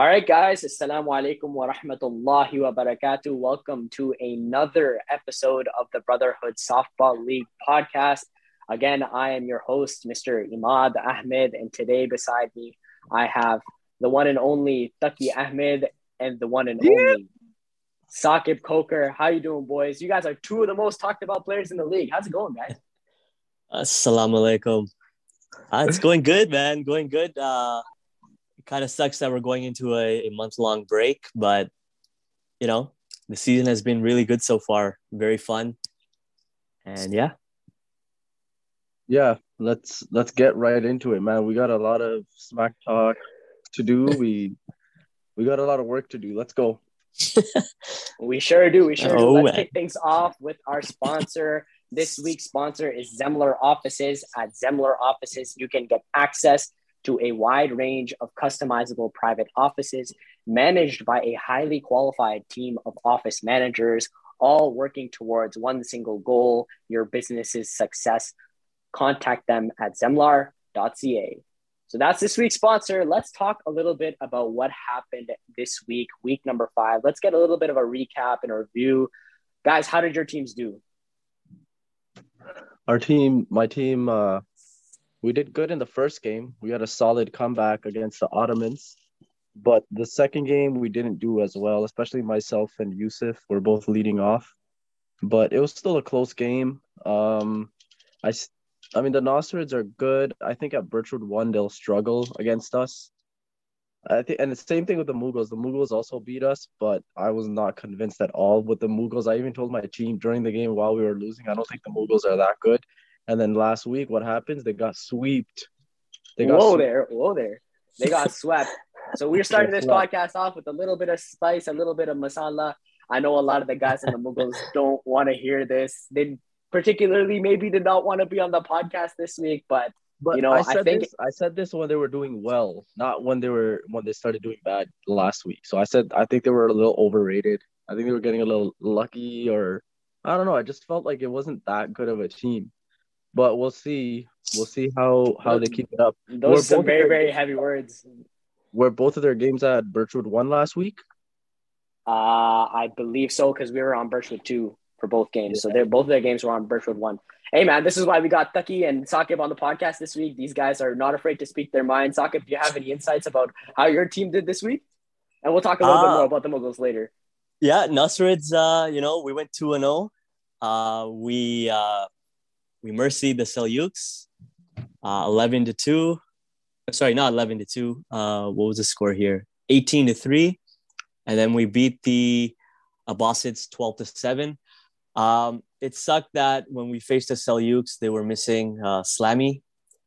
All right, guys. Assalamu alaikum wa rahmatullahi wa barakatuh. Welcome to another episode of the Brotherhood Softball League podcast. Again, I am your host, Mr. Imad Ahmed, and today beside me, I have the one and only Taki Ahmed and the one and yeah. only Saqib Coker. How you doing, boys? You guys are two of the most talked about players in the league. How's it going, guys? Assalamu alaikum. Uh, it's going good, man. Going good. Uh, it kind of sucks that we're going into a, a month long break, but you know, the season has been really good so far. Very fun. And yeah. Yeah, let's let's get right into it, man. We got a lot of smack talk to do. We we got a lot of work to do. Let's go. we sure do. We sure oh, do. Let's man. kick things off with our sponsor. This week's sponsor is Zemler Offices. At Zemler Offices, you can get access to a wide range of customizable private offices managed by a highly qualified team of office managers, all working towards one single goal your business's success. Contact them at zemlar.ca. So that's this week's sponsor. Let's talk a little bit about what happened this week, week number five. Let's get a little bit of a recap and a review. Guys, how did your teams do? Our team, my team, uh, we did good in the first game. We had a solid comeback against the Ottomans. But the second game, we didn't do as well, especially myself and Yusuf were both leading off. But it was still a close game. Um, I, I mean, the Nasrids are good. I think at Birchwood 1, they'll struggle against us. I think, and the same thing with the Mughals. The Mughals also beat us, but I was not convinced at all with the Mughals. I even told my team during the game while we were losing, I don't think the Mughals are that good. And then last week, what happens? They got swept. They got whoa swept. there, whoa there. They got swept. So we're starting this podcast off with a little bit of spice, a little bit of masala. I know a lot of the guys in the Mughals don't want to hear this. They particularly maybe did not want to be on the podcast this week, but but you know, I said I think this, I said this when they were doing well, not when they were when they started doing bad last week. So I said I think they were a little overrated. I think they were getting a little lucky, or I don't know. I just felt like it wasn't that good of a team but we'll see. We'll see how how they keep it up. Those are very very heavy words. Were both of their games at Birchwood one last week? Uh, I believe so because we were on Birchwood two for both games. Yeah. So they're both of their games were on Birchwood one. Hey man, this is why we got Taki and Saqib on the podcast this week. These guys are not afraid to speak their mind. Saqib, do you have any insights about how your team did this week? And we'll talk a little uh, bit more about the Mughals later. Yeah, Nasrids, uh, you know, we went 2 and 0. Uh, we uh, we mercy the Seljuks, uh, 11 to 2. Sorry, not 11 to 2. Uh, what was the score here? 18 to 3. And then we beat the Abbasids 12 to 7. Um, it sucked that when we faced the Seljuks, they were missing uh, Slammy.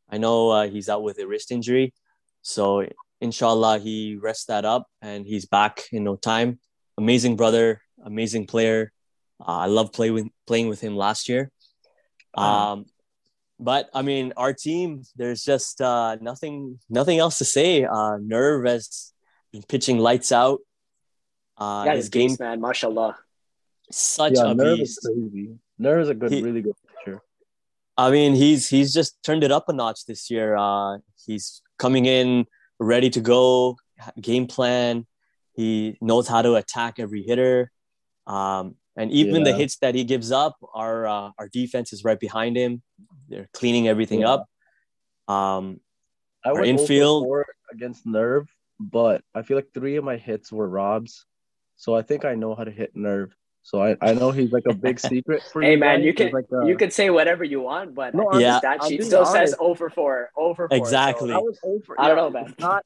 I know uh, he's out with a wrist injury. So, inshallah, he rests that up and he's back in no time. Amazing brother, amazing player. Uh, I love play with, playing with him last year. Um, but I mean, our team, there's just uh, nothing, nothing else to say. Uh, Nerve has been pitching lights out. Uh, yeah, his game, beast, man, mashallah. Such yeah, a Nerve beast. Is crazy. Nerve is a good, he, really good pitcher. I mean, he's he's just turned it up a notch this year. Uh, he's coming in ready to go, game plan. He knows how to attack every hitter. Um, and even yeah. the hits that he gives up, our uh, our defense is right behind him. They're cleaning everything yeah. up. Um, I our infield against Nerve, but I feel like three of my hits were Robs, so I think I know how to hit Nerve. So I, I know he's like a big secret for hey you. man, guys. you can like a, you can say whatever you want, but no, yeah, stat sheet still honest. says over four, over four. Exactly. So I, was over, I don't know, man. Not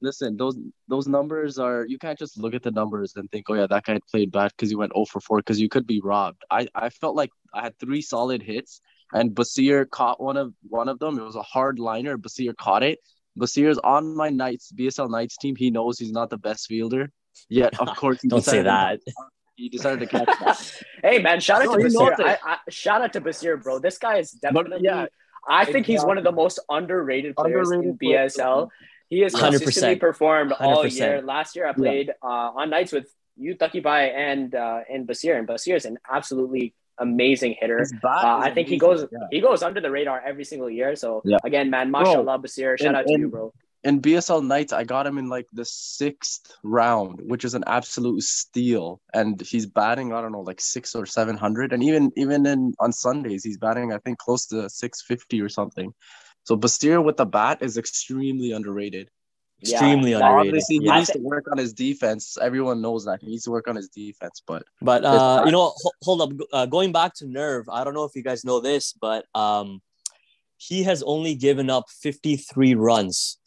listen, those those numbers are you can't just look at the numbers and think, oh yeah, that guy played bad because he went 0 for 4 because you could be robbed. I, I felt like I had three solid hits and Basir caught one of one of them. It was a hard liner. Basir caught it. Basir's on my Knights BSL Knights team. He knows he's not the best fielder. Yet of course don't say that. To, he decided to catch that. hey man, shout out no, to Basir. I, I, shout out to Basir, bro. This guy is definitely. But, yeah, I think exactly. he's one of the most underrated players underrated in BSL. He has consistently 100%. performed 100%. all year. Last year, I played yeah. uh, on Knights with you, Taki Bai, and uh, and Basir, and Basir is an absolutely amazing hitter. Uh, I think amazing. he goes yeah. he goes under the radar every single year. So yeah. again, man, mashallah, Basir, shout and, out to you, bro. in BSL Knights, I got him in like the sixth round, which is an absolute steal. And he's batting, I don't know, like six or seven hundred. And even even in on Sundays, he's batting, I think, close to six fifty or something. So Basir with the bat is extremely underrated. Extremely yeah, underrated. Obviously, he needs to work on his defense. Everyone knows that he needs to work on his defense. But but uh, you know, hold up. Uh, going back to Nerve, I don't know if you guys know this, but um, he has only given up 53 runs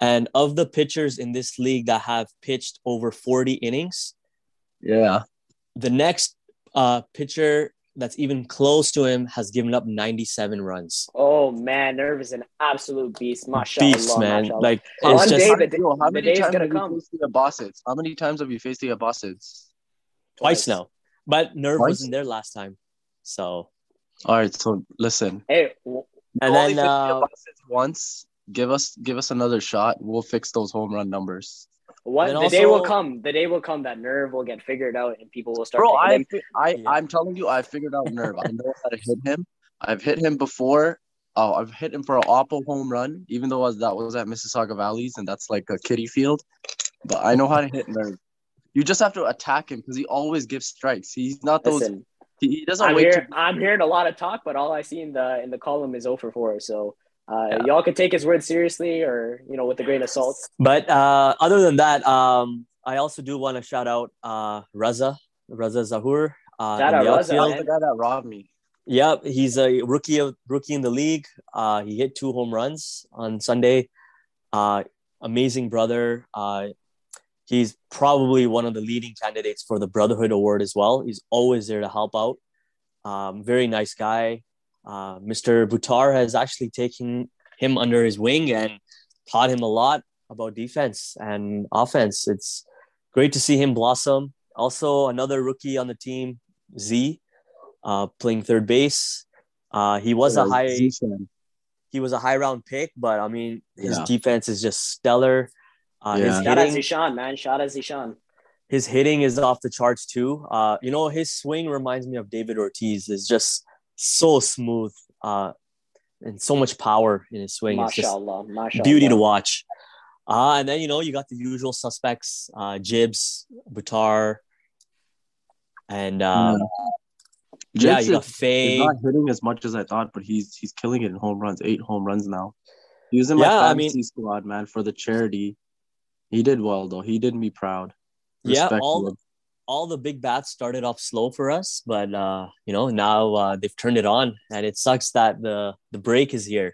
and of the pitchers in this league that have pitched over 40 innings, yeah, the next uh, pitcher that's even close to him has given up 97 runs. Oh man, Nerve is an absolute beast. Mashallah. Beast, man. Mashallah. Like it's just day, the, Yo, how many day's times gonna have you faced the bosses? How many times have you faced the bosses? twice now. But Nerve Twice? wasn't there last time. So All right, so listen. Hey, w- and then faced the uh, once. Give us give us another shot. We'll fix those home run numbers. One, And the day will come. The day will come that Nerve will get figured out and people will start Bro, I, him. fi- I, Yeah. I'm telling you, I figured out nerve. I know how to hit him. I've hit him before. Oh, I've hit him for an Oppo home run, even though that was at Mississauga Valleys, and that's like a kiddie field. But I know how to hit nerve. You just have to attack him because he always gives strikes. He's not those. Listen, he, he doesn't I'm wait. here. To, I'm hearing a lot of talk, but all I see in the in the column is 0 for 4. So uh, Yeah. y'all can take his word seriously, or you know, with a grain of salt. but uh, other than that, um, I also do want to shout out uh, Raza, Raza Zahur. Uh, Shout the out Raza, that was the guy that robbed me. Yep, he's a rookie of rookie in the league. Uh, he hit two home runs on Sunday. Uh, amazing brother. Uh, he's probably one of the leading candidates for the Brotherhood Award as well. He's always there to help out. Um, very nice guy. Uh, Mr. Butar has actually taken him under his wing and taught him a lot about defense and offense. It's great to see him blossom. Also, another rookie on the team, Z uh, playing third base. Uh, he was a high he was a high round pick, but I mean his Yeah. defense is just stellar. Uh, Yeah. His Shout out hitting, Zishan, man. Shout out Zishan. his hitting is off the charts too. Uh, you know his swing reminds me of David Ortiz. It's just so smooth uh, and so much power in his swing. It's just Mashallah. Mashallah. beauty to watch. Uh, and then you know you got the usual suspects: uh, Jibs, Butar, and um, yeah, you got Faye. He's not hitting as much as I thought, but he's he's killing it in home runs. Eight home runs now. He was in my Yeah, I fantasy mean- squad, man, for the charity. He did well though. He did me proud. Yeah, all him. All the big bats started off slow for us, but uh, you know now uh, they've turned it on, and it sucks that the the break is here.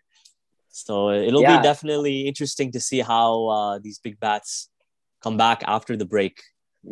So it'll Yeah. be definitely interesting to see how uh, these big bats come back after the break.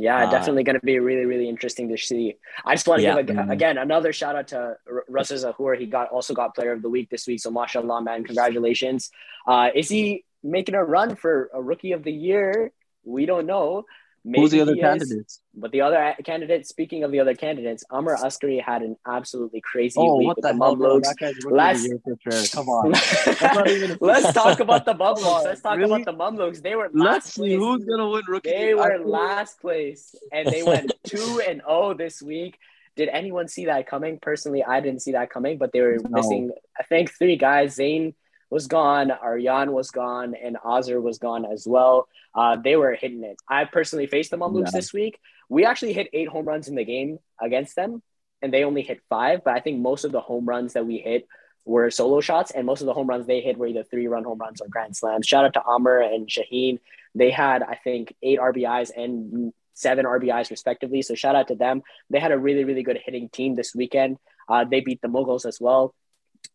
Yeah, Uh, definitely going to be really, really interesting to see. I just want to Yeah. give a, again another shout out to R- Russell Zahur. He got also got Player of the Week this week. So, mashallah, man, congratulations. Uh, is he making a run for a Rookie of the Year? We don't know. Maybe Who's the other he is. candidates? But the other candidate, speaking of the other candidates, Amr Askari had an absolutely crazy Oh, week with the the hell, bro? Mamluks. That guy's rookie Last- year. Come on. Let's talk about the on, Let's talk really? about the Mamluks. They were Let's last see place. who's gonna win rookie. They were last place and they went 2 and 0 this week. Did anyone see that coming? Personally, I didn't see that coming, but they were No. missing, I think, three guys. Zane was gone, Aryan was gone, and Azar was gone as well. Uh, they were hitting it. I personally faced the Mamluks Yeah. this week. We actually hit eight home runs in the game against them, and they only hit five. But I think most of the home runs that we hit were solo shots, and most of the home runs they hit were either three run home runs or grand slams. Shout out to Amr and Shaheen. They had, I think, eight RBIs and seven RBIs respectively. So shout out to them. They had a really, really good hitting team this weekend. Uh, they beat the Mughals as well.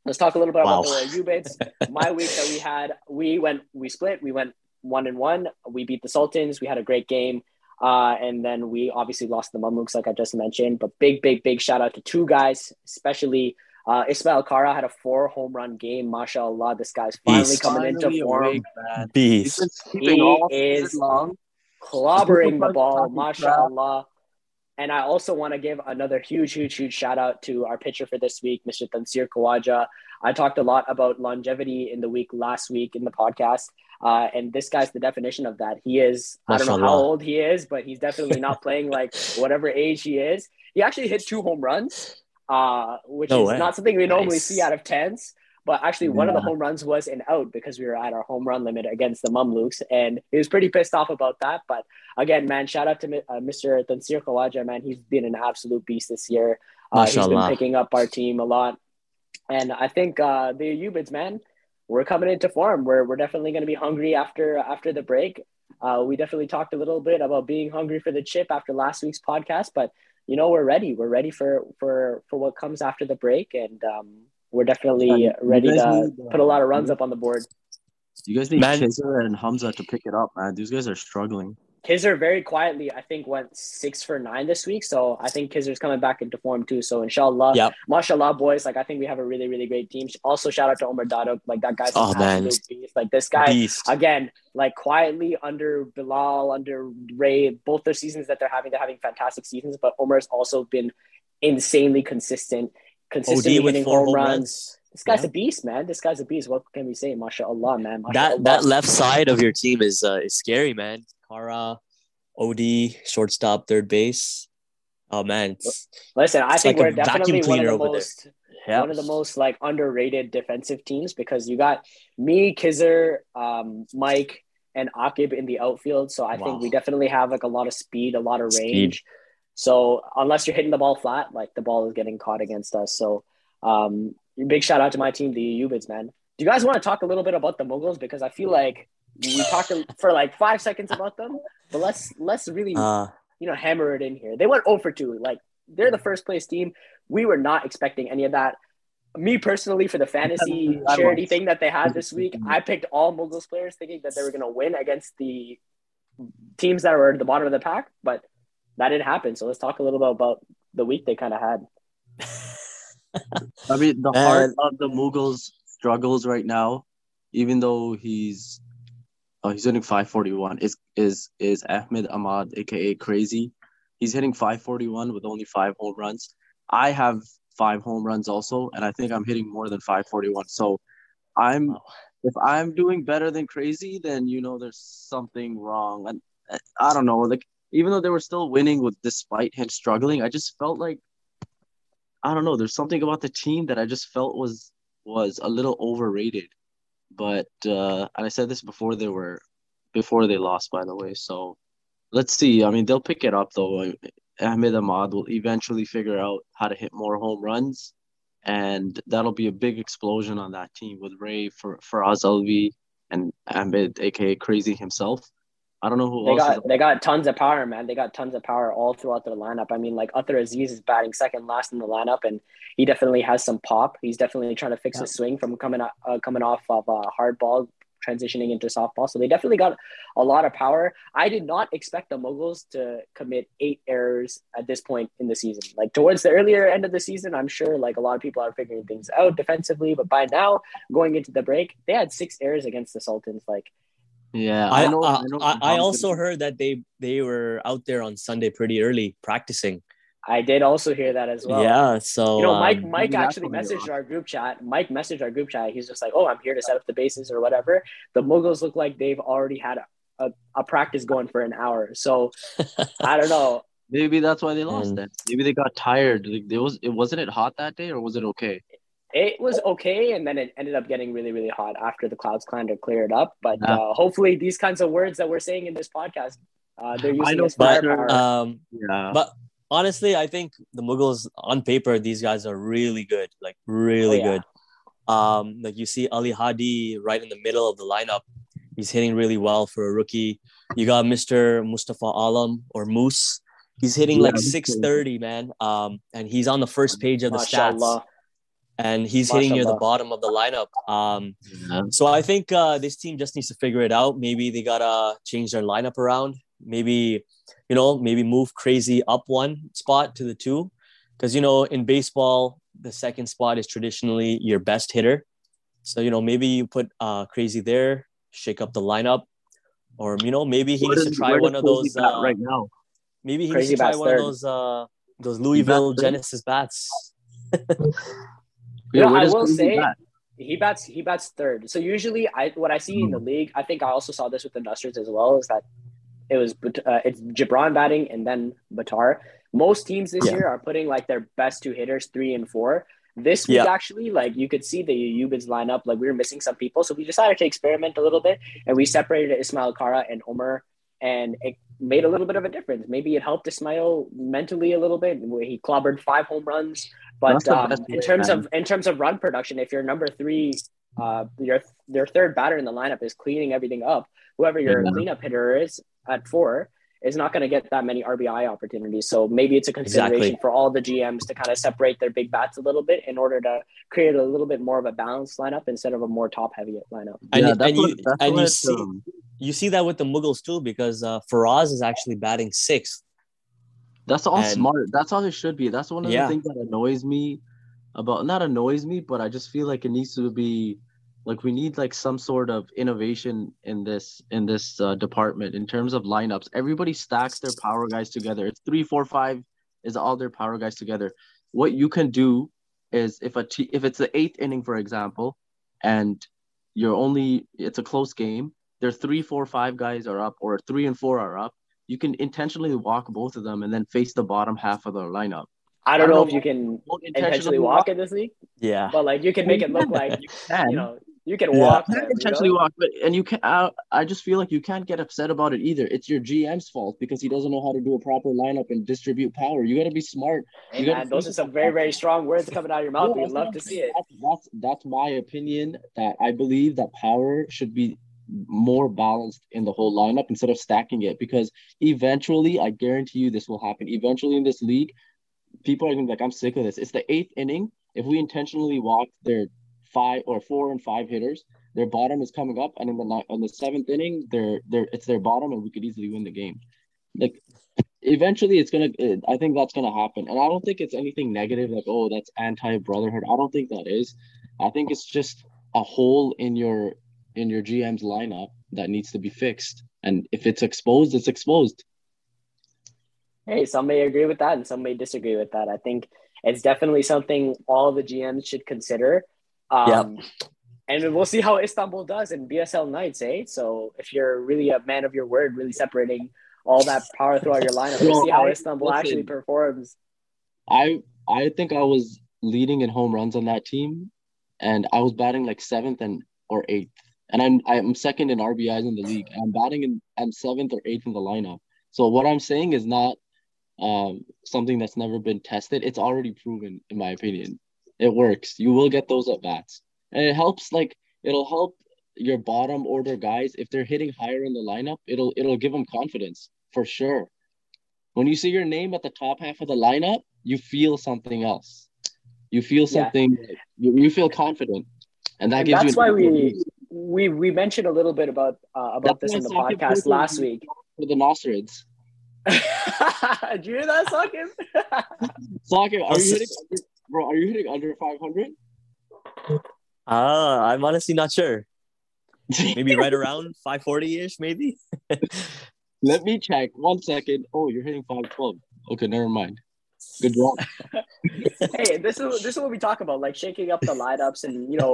Let's talk a little bit Wow. about the Ubids. My week that we had, we went, we split, we went one and one. We beat the Sultans. We had a great game. Uh, and then we obviously lost the Mamluks, like I just mentioned. But big, big, big shout out to two guys, especially uh, Ismail Kara had a four home run game. MashaAllah, this guy's finally Beast. coming Finally into form, awake, Beast. He is- long. clobbering the ball, Talking crap. MashaAllah. And I also want to give another huge, huge, huge shout out to our pitcher for this week, Mr. Tansir Khawaja. I talked a lot about longevity in the week last week in the podcast. Uh, and this guy's the definition of that. He is, I don't know how old he is, but he's definitely not playing like whatever age he is. He actually hit two home runs, uh, which No is way. not something we normally Nice. see out of tens. But actually one yeah. of the home runs was an out because we were at our home run limit against the Mamluks, and he was pretty pissed off about that. But again, man, shout out to uh, Mr. Tansir Khawaja, man. He's been an absolute beast this year. Uh, he's been picking up our team a lot, and I think uh, the Ubids, man, we're coming into form. We're we're definitely going to be hungry after after the break. Uh, we definitely talked a little bit about being hungry for the chip after last week's podcast, but you know we're ready. We're ready for for for what comes after the break, and um, we're definitely ready to need, put a lot of runs uh, up on the board. You guys need man. and Hamza to pick it up, man. These guys are struggling. Kizer very quietly, I think, went six for nine this week. So I think Kizer's coming back into form too. So inshallah, yep. mashallah, boys. Like I think we have a really, really great team. Also, shout out to Omar Dado. Like that guy's oh, man. beast. Like this guy beast. again, like quietly under Bilal, under Ray, both their seasons that they're having, they're having fantastic seasons. But Omar's also been insanely consistent, consistently hitting home runs. runs. This guy's yeah. a beast, man. This guy's a beast. What can we say? MashaAllah, man. MashaAllah. That that left side of your team is uh, is scary, man. Kara, OD, shortstop, third base. Oh man, listen, I think like we're definitely one of the most yeah. one of the most like underrated defensive teams because you got me, Kizer, um, Mike, and Akib in the outfield. So I wow. think we definitely have like a lot of speed, a lot of range. Speed. So unless you're hitting the ball flat, like the ball is getting caught against us. So um, big shout out to my team, the Ubids, man. Do you guys want to talk a little bit about the Mughals? Because I feel like we talked for like five seconds about them, but let's let's really uh, you know hammer it in here. They went over 2. Like they're the first place team. We were not expecting any of that. Me personally, for the fantasy charity thing that they had this week, I picked all Mughals players thinking that they were going to win against the teams that were at the bottom of the pack, but that didn't happen. So let's talk a little bit about the week they kind of had. I mean, the heart of the Mughals struggles right now, even though he's Oh, he's hitting 541. Is is is Ahmed Ahmad, aka Crazy? He's hitting 541 with only five home runs. I have five home runs also, and I think I'm hitting more than 541. So I'm if I'm doing better than Crazy, then you know there's something wrong. And uh, I don't know, like even though they were still winning with despite him struggling, I just felt like I don't know. There's something about the team that I just felt was was a little overrated. But uh, and I said this before they were before they lost, by the way. So let's see. I mean, they'll pick it up though. Ahmed Ahmad will eventually figure out how to hit more home runs, and that'll be a big explosion on that team with Ray for for Alvi and Ahmed, aka Crazy himself. I don't know who they got. They got tons of power, man. They got tons of power all throughout their lineup. I mean, like Uthar Aziz is batting second last in the lineup, and he definitely has some pop. He's definitely trying to fix yeah. his swing from coming uh, coming off of a hard ball, transitioning into softball. So they definitely got a lot of power. I did not expect the Mughals to commit eight errors at this point in the season. Like towards the earlier end of the season, I'm sure like a lot of people are figuring things out defensively, but by now going into the break, they had six errors against the Sultans. Like yeah, I, I know. Uh, I, know I, I also heard that they they were out there on Sunday pretty early practicing. I did also hear that as well. Yeah, so you know, Mike um, Mike actually messaged our group chat. Mike messaged our group chat. He's just like, "Oh, I'm here to set up the bases or whatever." The Mughals look like they've already had a, a, a practice going for an hour. So I don't know. Maybe that's why they lost and, it. Maybe they got tired. Like, it was it wasn't it hot that day or was it okay? It was okay, and then it ended up getting really, really hot after the clouds kind of cleared up. But yeah. uh, hopefully, these kinds of words that we're saying in this podcast, uh, they're using as firepower. Um, yeah. But honestly, I think the Mughals on paper, these guys are really good, like really oh, yeah. good. Um, like you see Ali Hadi right in the middle of the lineup. He's hitting really well for a rookie. You got Mr. Mustafa Alam or Moose. He's hitting yeah, like 630, man. Um, and he's on the first page of the stats and he's hitting near the bottom of the lineup. Um, yeah. So I think uh, this team just needs to figure it out. Maybe they gotta change their lineup around. Maybe you know, maybe move Crazy up one spot to the two, because you know in baseball the second spot is traditionally your best hitter. So you know maybe you put uh, Crazy there, shake up the lineup, or you know maybe he where needs to try one of those uh, right now. Maybe he Crazy needs to try one third. of those uh, those Louisville Genesis bats. Yeah, I will say he bats he bats third. So usually, I what I see in the hmm. league, I think I also saw this with the Nasrids as well, is that it was uh, it's Gibran batting and then Butar. Most teams this yeah. year are putting like their best two hitters three and four. This week, actually, like you could see the Ubids line up, like we were missing some people. So we decided to experiment a little bit and we separated Ismail Kara and Omer and it made a little bit of a difference. Maybe it helped Ismail mentally a little bit he clobbered five home runs. But um, in terms man. of in terms of run production, if you're number three, uh, your your third batter in the lineup is cleaning everything up. Whoever your yeah. cleanup hitter is at four, is not going to get that many RBI opportunities. So maybe it's a consideration exactly. for all the GMs to kind of separate their big bats a little bit in order to create a little bit more of a balanced lineup instead of a more top heavy lineup. And, yeah, and, you, and you see um, you see that with the Mughals too because uh, Faraz is actually batting sixth. That's all and, smart. That's all it should be. That's one of yeah. the things that annoys me about not annoys me, but I just feel like it needs to be like we need like some sort of innovation in this in this uh, department in terms of lineups everybody stacks their power guys together it's three four five is all their power guys together what you can do is if a t- if it's the eighth inning for example and you're only it's a close game there's three four five guys are up or three and four are up you can intentionally walk both of them and then face the bottom half of the lineup I don't, I don't know, know if you can intentionally walk, walk in this league. Yeah. But like you can make it look like you, you know you can walk. Yeah. Them, intentionally you know? walk, but and you can. I, uh, I just feel like you can't get upset about it either. It's your GM's fault because he doesn't know how to do a proper lineup and distribute power. You got to be smart. Hey, man, those are some very very strong words coming out of your mouth. Yeah, We'd love to see it. That's, that's that's my opinion. That I believe that power should be more balanced in the whole lineup instead of stacking it because eventually I guarantee you this will happen. Eventually in this league, people are gonna be like, I'm sick of this. It's the eighth inning. If we intentionally walk their five or four and five hitters. Their bottom is coming up, and in the in the seventh inning, they're they're it's their bottom, and we could easily win the game. Like eventually, it's gonna. I think that's gonna happen, and I don't think it's anything negative. Like oh, that's anti brotherhood. I don't think that is. I think it's just a hole in your in your GM's lineup that needs to be fixed. And if it's exposed, it's exposed. Hey, some may agree with that and some may disagree with that. I think it's definitely something all the GMs should consider. Um, And we'll see how Istanbul does in BSL Knights, eh? So if you're really a man of your word, really separating all that power throughout your lineup, we'll see how Istanbul listen, actually performs. I I think I was leading in home runs on that team, and I was batting like seventh and or eighth, and I'm I'm second in RBIs in the league. I'm batting in I'm seventh or eighth in the lineup. So what I'm saying is not um, something that's never been tested. It's already proven, in my opinion. It works. You will get those at bats. And it helps like it'll help your bottom order guys if they're hitting higher in the lineup, it'll it'll give them confidence for sure. When you see your name at the top half of the lineup, you feel something else. You feel something yeah. you, you feel confident. And that and gives that's you why we we we mentioned a little bit about uh, about that's this in the podcast last week. For the Nasrids. Did you hear that, Saqib? Saqib, are you hitting Bro, are you hitting under 500? Uh, I'm honestly not sure. Maybe right around 540 ish, maybe. Let me check. One second. Oh, you're hitting 512. Okay, never mind. Good job. hey, this is this is what we talk about, like shaking up the lineups, and you know,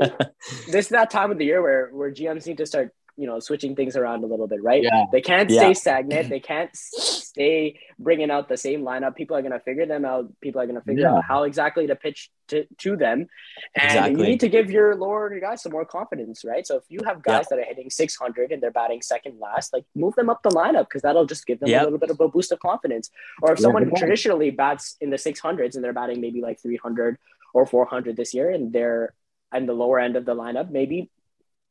this is that time of the year where where GMs need to start you know switching things around a little bit right? Yeah. they can't yeah. stay stagnant. They can't stay bringing out the same lineup. People are going to figure them out. People are going to figure yeah. out how exactly to pitch to, to them. And exactly. you need to give your lower guys some more confidence right? So if you have guys that are hitting 600 and they're batting second last like move them up the lineup because that'll just give them a little bit of a boost of confidence. Or if someone traditionally bats in the 600s and they're batting maybe like 300 or 400 this year and they're in the lower end of the lineup maybe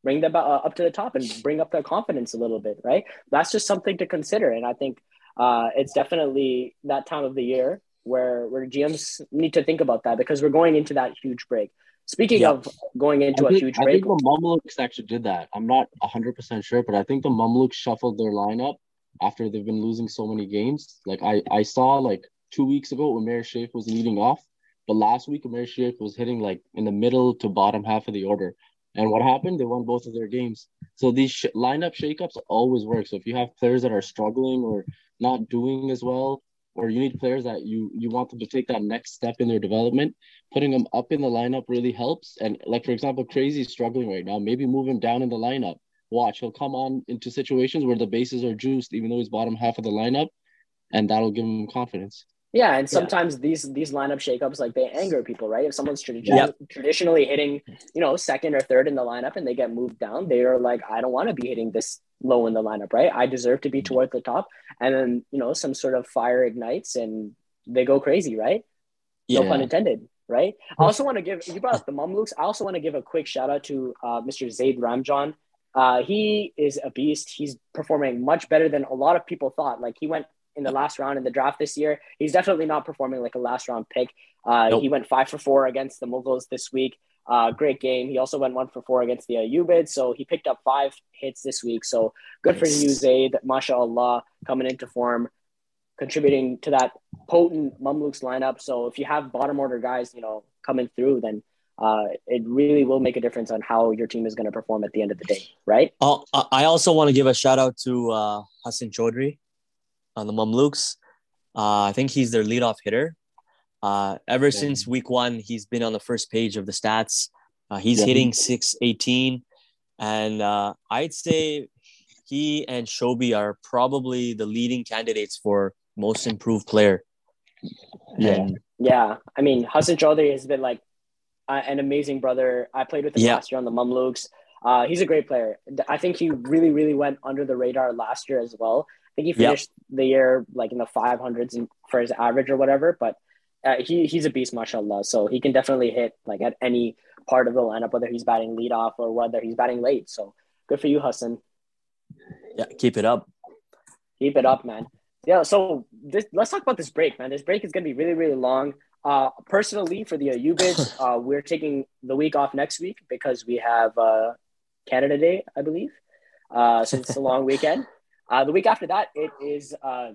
bring them uh, up to the top and bring up their confidence a little bit, right? That's just something to consider. And I think uh, it's definitely that time of the year where where GMs need to think about that because we're going into that huge break. Speaking of going into a huge break, I think the Mamluks actually did that. I'm not 100% sure, but I think the Mamluks shuffled their lineup after they've been losing so many games. Like I, I saw like two weeks ago, Umair Sheikh was leading off, but last week Umair Sheikh was hitting like in the middle to bottom half of the order. And what happened? They won both of their games. So these sh- lineup shakeups always work. So if you have players that are struggling or not doing as well, or you need players that you you want them to take that next step in their development, putting them up in the lineup really helps. And like for example, Crazy is struggling right now. Maybe move him down in the lineup. Watch, he'll come on into situations where the bases are juiced, even though he's bottom half of the lineup, and that'll give him confidence. Yeah, and sometimes yeah. these these lineup shakeups like they anger people, right? If someone's yep. traditionally hitting, you know, second or third in the lineup and they get moved down, they are like, I don't want to be hitting this low in the lineup, right? I deserve to be mm-hmm. toward the top. And then, you know, some sort of fire ignites and they go crazy, right? Yeah. No pun intended, right? I also want to give you brought up the Mamluks. I also want to give a quick shout out to uh, Mr. Zaid Ramjan. Uh, he is a beast. He's performing much better than a lot of people thought. Like he went in the last round in the draft this year. He's definitely not performing like a last round pick. Uh, nope. He went five for four against the Mughals this week. Uh, great game. He also went one for four against the Ayubids. So he picked up five hits this week. So good for you, Zaid. MashaAllah, coming into form, contributing to that potent Mamluks lineup. So if you have bottom order guys, you know, coming through, then uh, it really will make a difference on how your team is going to perform at the end of the day, right? I also want to give a shout out to uh, Hassan Chaudhry on the Mamluks. Uh, I think he's their leadoff hitter. Uh, ever yeah. since week one, he's been on the first page of the stats. Uh, he's yeah. hitting 618. And uh, I'd say he and Shobi are probably the leading candidates for most improved player. Yeah. And, yeah. I mean, Hassan Chaudhry has been like uh, an amazing brother. I played with him yeah. last year on the Mamluks. Uh, he's a great player. I think he really, really went under the radar last year as well. I think he finished yep. the year like in the 500s for his average or whatever. But uh, he he's a beast, mashallah. So he can definitely hit like at any part of the lineup, whether he's batting leadoff or whether he's batting late. So good for you, Hassan. Yeah, keep it up. Keep it up, man. Yeah. So this, let's talk about this break, man. This break is going to be really, really long. Uh, personally, for the UBIDs, uh, we're taking the week off next week because we have uh, Canada Day, I believe. Uh, so it's a long weekend. Uh, the week after that, it is uh,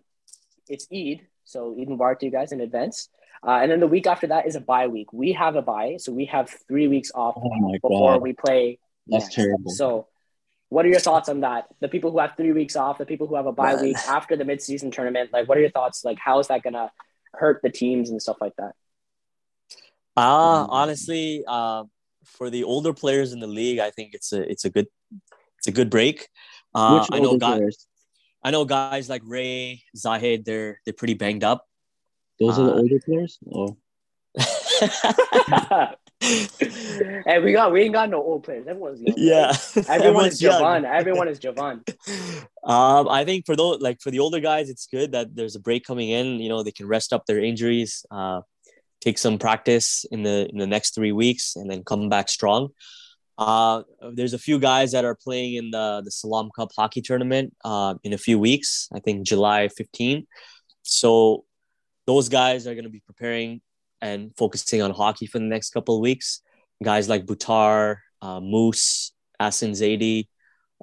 it's Eid, so Eid Mubarak to you guys in advance. Uh, and then the week after that is a bye week. We have a bye, so we have three weeks off oh before God. we play. That's next. terrible. So, what are your thoughts on that? The people who have three weeks off, the people who have a bye Man. week after the midseason tournament, like, what are your thoughts? Like, how is that gonna hurt the teams and stuff like that? Uh honestly, uh, for the older players in the league, I think it's a it's a good it's a good break. Uh, Which I know guys. I know guys like Ray, Zahid, they're they're pretty banged up. Those are the uh, older players. Oh. hey, we got we ain't got no old players. Everyone's young. Yeah, everyone is Javan. Everyone is Javan. Um, I think for those like for the older guys, it's good that there's a break coming in. You know, they can rest up their injuries, uh, take some practice in the in the next three weeks, and then come back strong. Uh, there's a few guys that are playing in the the Salam Cup hockey tournament uh, in a few weeks. I think July 15. So those guys are going to be preparing and focusing on hockey for the next couple of weeks. Guys like Butar, uh, Moose, Asin Zaidi.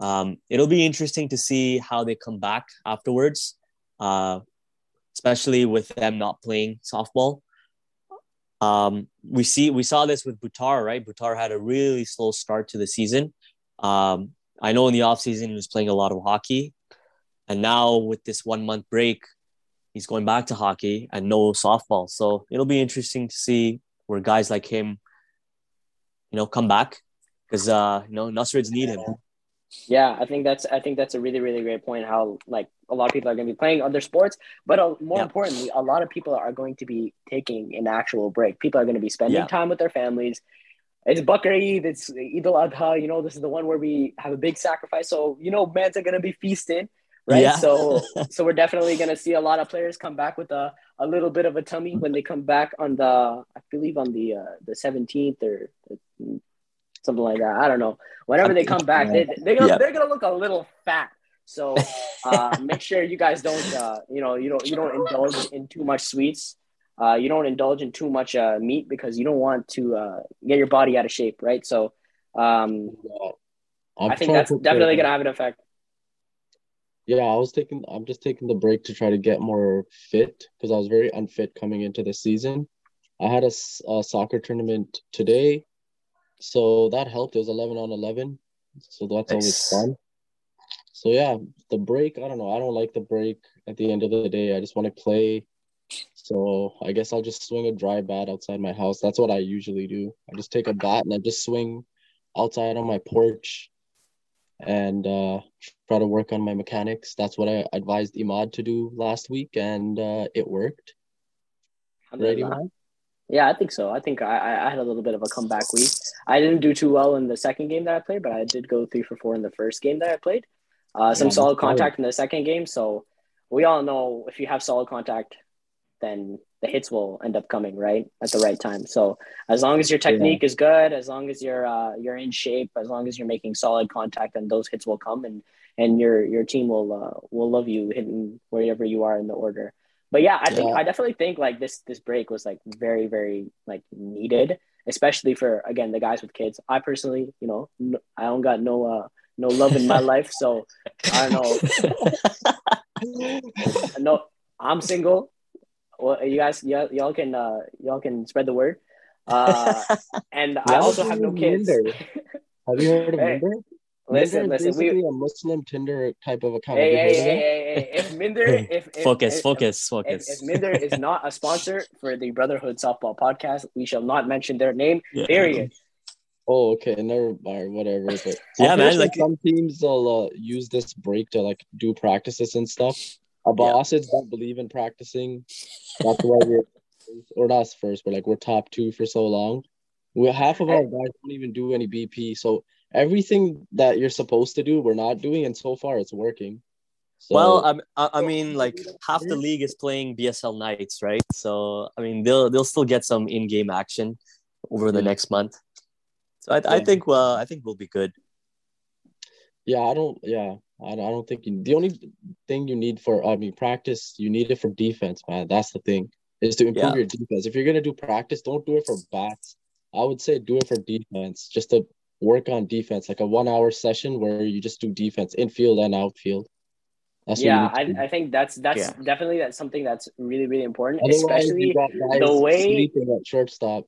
Um, it'll be interesting to see how they come back afterwards, uh, especially with them not playing softball. Um, we see we saw this with Butar, right? Butar had a really slow start to the season. Um, I know in the offseason he was playing a lot of hockey. And now with this one month break, he's going back to hockey and no softball. So it'll be interesting to see where guys like him, you know, come back because uh, you know Nasrids need him. Yeah, I think that's I think that's a really really great point. How like a lot of people are going to be playing other sports, but uh, more yeah. importantly, a lot of people are going to be taking an actual break. People are going to be spending yeah. time with their families. It's Bakr Eid, it's Eid al Adha. You know, this is the one where we have a big sacrifice. So you know, man's are going to be feasting, right? Yeah. so so we're definitely going to see a lot of players come back with a, a little bit of a tummy when they come back on the I believe on the uh, the seventeenth or. Something like that. I don't know. Whenever they come back, they, they're gonna they're gonna look a little fat. So uh, make sure you guys don't uh, you know you don't you don't indulge in too much sweets. Uh, you don't indulge in too much uh, meat because you don't want to uh, get your body out of shape, right? So um, I think that's definitely gonna have an effect. Yeah, I was taking. I'm just taking the break to try to get more fit because I was very unfit coming into the season. I had a, a soccer tournament today so that helped. It was 11 on 11. So that's nice. always fun. So yeah, the break, I don't know. I don't like the break at the end of the day. I just want to play. So I guess I'll just swing a dry bat outside my house. That's what I usually do. I just take a bat and I just swing outside on my porch and uh, try to work on my mechanics. That's what I advised Imad to do last week, and uh, it worked. Ready, man? Yeah, I think so. I think I, I had a little bit of a comeback week. I didn't do too well in the second game that I played, but I did go three for four in the first game that I played. Uh, some yeah, solid contact in the second game. So we all know if you have solid contact, then the hits will end up coming right at the right time. So as long as your technique yeah. is good, as long as you're uh, you're in shape, as long as you're making solid contact, then those hits will come and and your your team will uh, will love you hitting wherever you are in the order. But yeah, I think yeah. I definitely think like this this break was like very very like needed, especially for again the guys with kids. I personally, you know, I don't got no uh no love in my life, so I don't know. no, I'm single. Well, you guys, y'all, y'all can uh y'all can spread the word. Uh, and I also have no kids. Have you heard of hey, Minder? Listen, listen. Basically, we, a Muslim Tinder type of account. Hey, hey, hey, hey, hey, If Minder, if, if focus, if, focus, focus. If, if Minder is not a sponsor for the Brotherhood Softball Podcast, we shall not mention their name. Yeah. Period. Oh, okay. Never mind. Whatever. But yeah, man. Like some teams will uh, use this break to like do practices and stuff. Our bosses yeah. don't believe in practicing. That's why we're or not first, but like we're top two for so long. We half of our guys don't even do any BP. So everything that you're supposed to do, we're not doing, and so far it's working. So, well, I, I mean, like half the league is playing BSL Knights, right? So I mean, they'll they'll still get some in-game action over the next month. So I, I think well, I think we'll be good. Yeah, I don't. Yeah, I, I don't think you, the only thing you need for I mean practice, you need it for defense, man. That's the thing is to improve yeah. your defense. If you're gonna do practice, don't do it for bats. I would say do it for defense, just to work on defense, like a one hour session where you just do defense, infield and outfield. That's yeah, I, I think that's that's yeah. definitely that's something that's really really important, Otherwise, especially the way sleeping at shortstop.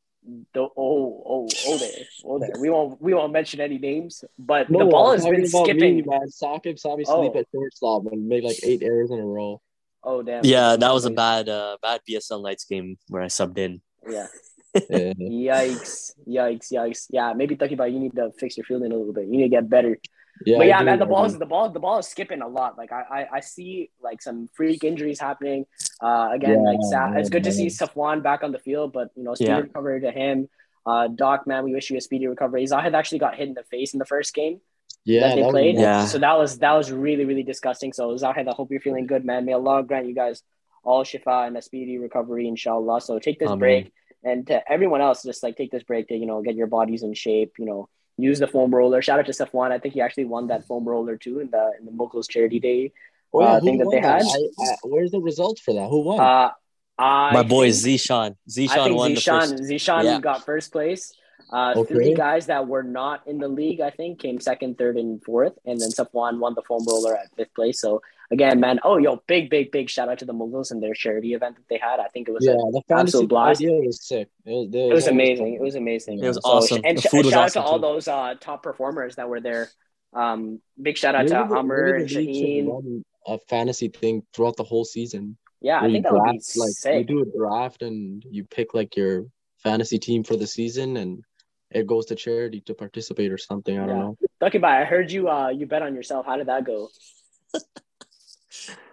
The oh oh oh there oh there we won't we won't mention any names, but no, the ball has been skipping. Me, man, Sakib saw me oh. sleep at shortstop and made like eight errors in a row. Oh damn! Yeah, that was a bad uh bad BSL Nights game where I subbed in. Yeah, yikes! Yikes! Yikes! Yeah, maybe talking about you need to fix your fielding a little bit. You need to get better. Yeah, but yeah, man, the ball's the ball the ball is skipping a lot. Like I I, I see like some freak injuries happening. Uh, again, yeah, like Sa- it's good to see Safwan back on the field, but you know, speedy yeah. recovery to him. Uh, Doc, man, we wish you a speedy recovery. Zahid actually got hit in the face in the first game. Yeah, that they played. yeah. So that was that was really really disgusting. So Zahid, I hope you're feeling good, man. May Allah grant you guys all shifa and a speedy recovery, inshallah. So take this Amen. break and to everyone else, just like take this break to you know get your bodies in shape. You know, use the foam roller. Shout out to Safwan. I think he actually won that foam roller too in the in the Mughals Charity Day oh, yeah, uh, thing that they had. I, I, where's the results for that? Who won? Uh, I My boy Zishan. Zishan won Zishan, the first. Zishan yeah. got first place. Uh, okay. Three guys that were not in the league, I think, came second, third, and fourth, and then Safwan won the foam roller at fifth place. So again, man, oh yo, big, big, big shout out to the Mughals and their charity event that they had. I think it was yeah, the absolute blast. Idea was sick. It was, it was, it was amazing. It was amazing. It was so, awesome. And sh- shout awesome out to all those uh, top performers that were there. Um, big shout out maybe to the, Amr and Shaheen. A fantasy thing throughout the whole season. Yeah, I think that draft, would be like sick. you do a draft and you pick like your fantasy team for the season and it goes to charity to participate or something. I yeah. don't know. Talking about, I heard you uh you bet on yourself. How did that go?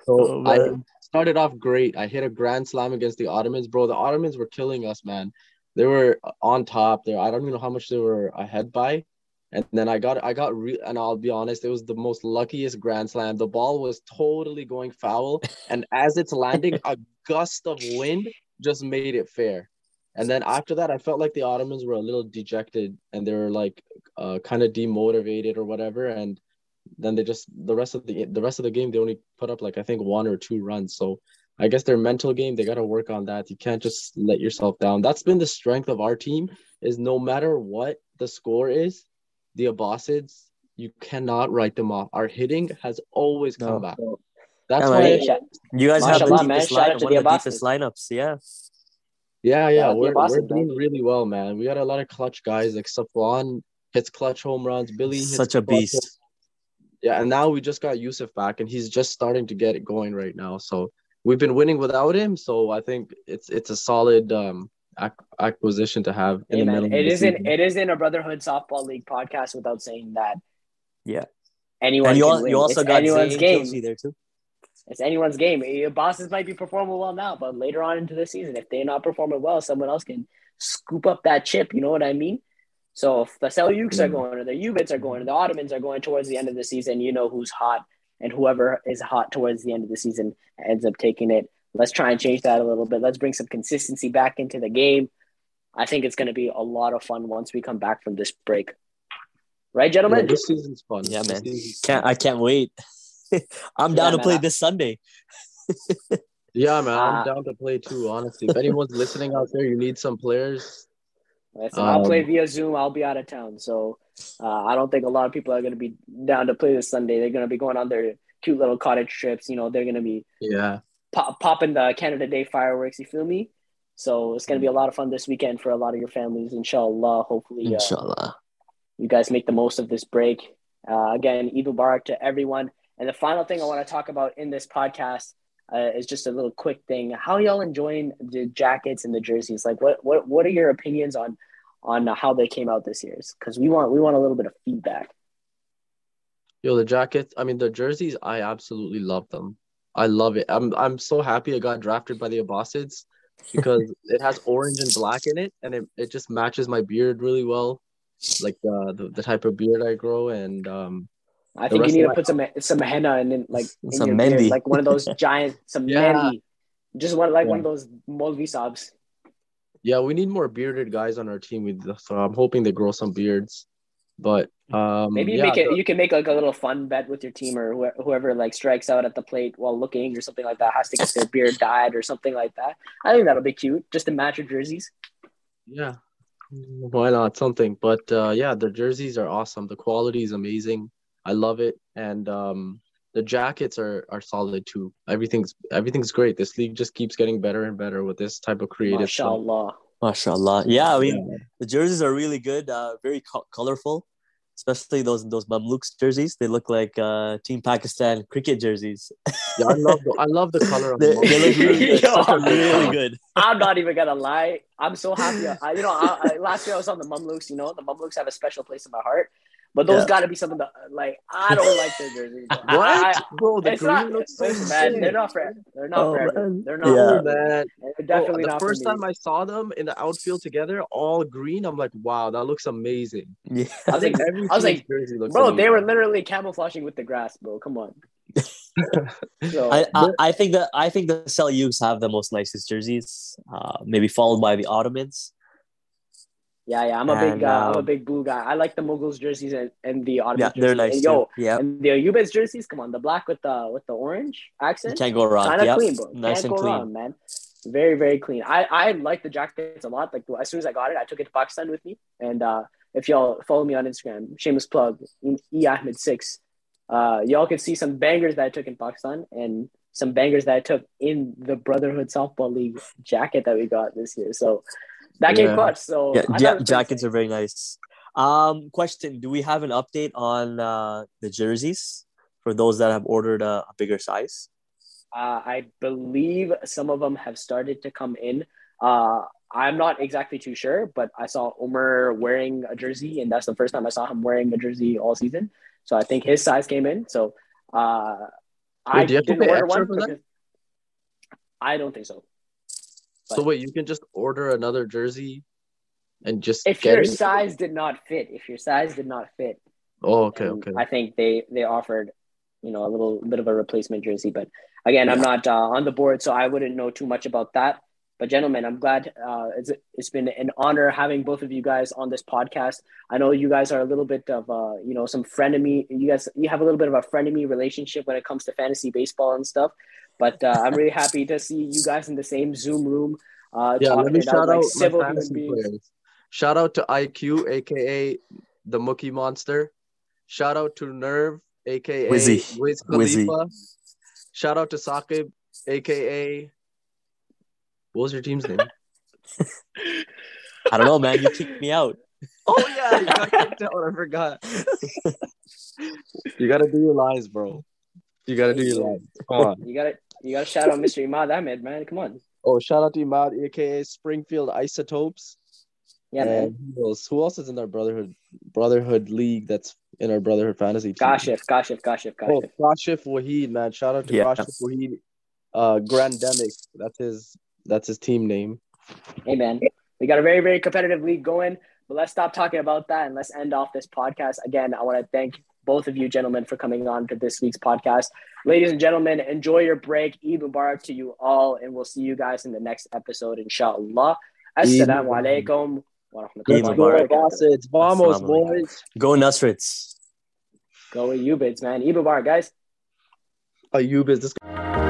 So oh, I started off great. I hit a grand slam against the Ottomans, bro. The Ottomans were killing us, man. They were on top there. I don't even know how much they were ahead by. And then I got I got real and I'll be honest, it was the most luckiest grand slam. The ball was totally going foul, and as it's landing, a gust of wind just made it fair. And then after that, I felt like the Ottomans were a little dejected and they were like uh, kind of demotivated or whatever. And then they just the rest of the the rest of the game they only put up like I think one or two runs. So I guess their mental game they got to work on that. You can't just let yourself down. That's been the strength of our team is no matter what the score is, the Abbasids you cannot write them off. Our hitting has always come no. back. That's why you guys have the deepest, line, one of the deepest lineups. Yeah. Yeah, yeah, yeah we're, we're doing really well, man. We got a lot of clutch guys like Safwan hits clutch home runs. Billy such a beast. Yeah, and now we just got Yusuf back, and he's just starting to get it going right now. So we've been winning without him. So I think it's it's a solid um, ac- acquisition to have in hey, the man, middle. It isn't it isn't a Brotherhood Softball League podcast without saying that. Yeah. Anyone. And you, you also it's got anyone's game there too. it's anyone's game. Your bosses might be performing well now, but later on into the season, if they're not performing well, someone else can scoop up that chip. You know what I mean? So if the Seljuks are mm. going, or the Ubids are going, or the Ottomans are going towards the end of the season, you know who's hot, and whoever is hot towards the end of the season ends up taking it. Let's try and change that a little bit. Let's bring some consistency back into the game. I think it's going to be a lot of fun once we come back from this break. Right, gentlemen? Yeah, this season's fun. Yeah, man. Can't I can't wait. I'm down yeah, to man. play this Sunday. yeah, man. I'm uh, down to play too, honestly. If anyone's listening out there, you need some players. Listen, um, I'll play um, via Zoom. I'll be out of town. So uh, I don't think a lot of people are going to be down to play this Sunday. They're going to be going on their cute little cottage trips. You know, they're going to be yeah pop, popping the Canada Day fireworks. You feel me? So it's going to be a lot of fun this weekend for a lot of your families. Inshallah. Hopefully, uh, inshallah, you guys make the most of this break. Uh, again, Eid Mubarak to everyone. And the final thing I want to talk about in this podcast uh, is just a little quick thing. How y'all enjoying the jackets and the jerseys? Like, what what what are your opinions on on how they came out this year? Because we want we want a little bit of feedback. Yo, the jackets. I mean, the jerseys. I absolutely love them. I love it. I'm I'm so happy I got drafted by the Abbasids because it has orange and black in it, and it, it just matches my beard really well, like the, the the type of beard I grow, and um, I think you need to put some some henna and then like in some your beard, like one of those giant some yeah. Mehndi. just one like yeah. one of those Molvi sobs. Yeah, we need more bearded guys on our team. With so I'm hoping they grow some beards. But um, maybe you yeah, make it. You can make like a little fun bet with your team or wh- whoever like strikes out at the plate while looking or something like that has to get their beard dyed or something like that. I think that'll be cute, just to match your jerseys. Yeah, why not something? But uh, yeah, the jerseys are awesome. The quality is amazing. I love it, and um, the jackets are are solid too. Everything's everything's great. This league just keeps getting better and better with this type of creative. Mashallah. Stuff. Mashallah. Yeah, I mean yeah. the jerseys are really good. Uh, very co- colorful, especially those those Mamluks jerseys. They look like uh, Team Pakistan cricket jerseys. yeah, I love the, I love the color of they, they look really good. Yo, really good. I'm not even gonna lie. I'm so happy. I, you know, I, I, last year I was on the Mamluks. You know, the Mamluks have a special place in my heart. But those yeah. got to be some of the like I don't like their jerseys. What, I, bro? The green not, looks so man. They're not for. They're not oh, for. They're not. Yeah, for, man. They're definitely bro, the first time I saw them in the outfield together, all green, I'm like, wow, that looks amazing. Yeah, I was like, I was like, bro, amazing. they were literally camouflaging with the grass, bro. Come on. so, I, I, I, think that I think the Seljuks have the most nicest jerseys, uh, maybe followed by the Ottomans. Yeah, yeah, I'm a and, big, uh, um, I'm a big blue guy. I like the Mughals jerseys and, and the Ottoman yeah, jerseys. they're nice. And, yo, yeah, and the Ubids jerseys. Come on, the black with the with the orange accent. You can't go wrong. Kind of yep. clean, bro. Nice can't and go clean. wrong, man. Very, very clean. I I like the jackets a lot. Like as soon as I got it, I took it to Pakistan with me. And uh, if y'all follow me on Instagram, shameless plug, E Ahmed six, uh, y'all can see some bangers that I took in Pakistan and some bangers that I took in the Brotherhood Softball League jacket that we got this year. So that yeah. came clutch. So yeah, ja- jackets are very nice. Um, question: Do we have an update on uh, the jerseys for those that have ordered a, a bigger size? Uh, I believe some of them have started to come in. Uh, I'm not exactly too sure, but I saw Omer wearing a jersey, and that's the first time I saw him wearing a jersey all season. So I think his size came in. So uh, Wait, I didn't order one. I don't think so. But so wait, you can just order another jersey and just if your it? size did not fit. If your size did not fit. Oh, okay, okay. I think they they offered, you know, a little bit of a replacement jersey, but again, yeah. I'm not uh, on the board, so I wouldn't know too much about that. But gentlemen, I'm glad uh, it's it's been an honor having both of you guys on this podcast. I know you guys are a little bit of uh, you know some frenemy. You guys you have a little bit of a frenemy relationship when it comes to fantasy baseball and stuff. But uh, I'm really happy to see you guys in the same Zoom room. Uh, yeah, let me shout out, like my fantasy players. Shout out to IQ, aka the Mookie Monster. Shout out to Nerve, aka Wizzy. Wiz Khalifa. Wizzy. Shout out to Saqib, aka what was your team's name? I don't know, man. You kicked me out. Oh yeah, you got kicked out. I forgot. you gotta do your lies, bro. You gotta do your lies. Come on. You gotta you gotta shout out Mr. Imad Ahmed, man. Come on. Oh, shout out to Imad, aka Springfield Isotopes. Yeah, man. Who else? Who else is in our brotherhood brotherhood league that's in our brotherhood fantasy team. Kashif, Kashif, Kashif, Kashif. Oh, Kashif Wahid, man. Shout out to yeah. Kashif Wahid. Uh, Grandemic. That's his. That's his team name. Hey, man. We got a very, very competitive league going. But let's stop talking about that and let's end off this podcast. Again, I want to thank both of you gentlemen for coming on to this week's podcast. Ladies and gentlemen, enjoy your break. Eid Mubarak to you all, and we'll see you guys in the next episode, inshallah. Assalamu alaikum wa rahmatullahi wa Vamos, boys. Go Nasrids. Go Ayubids, man. Eid Mubarak, guys. Ayubids. This-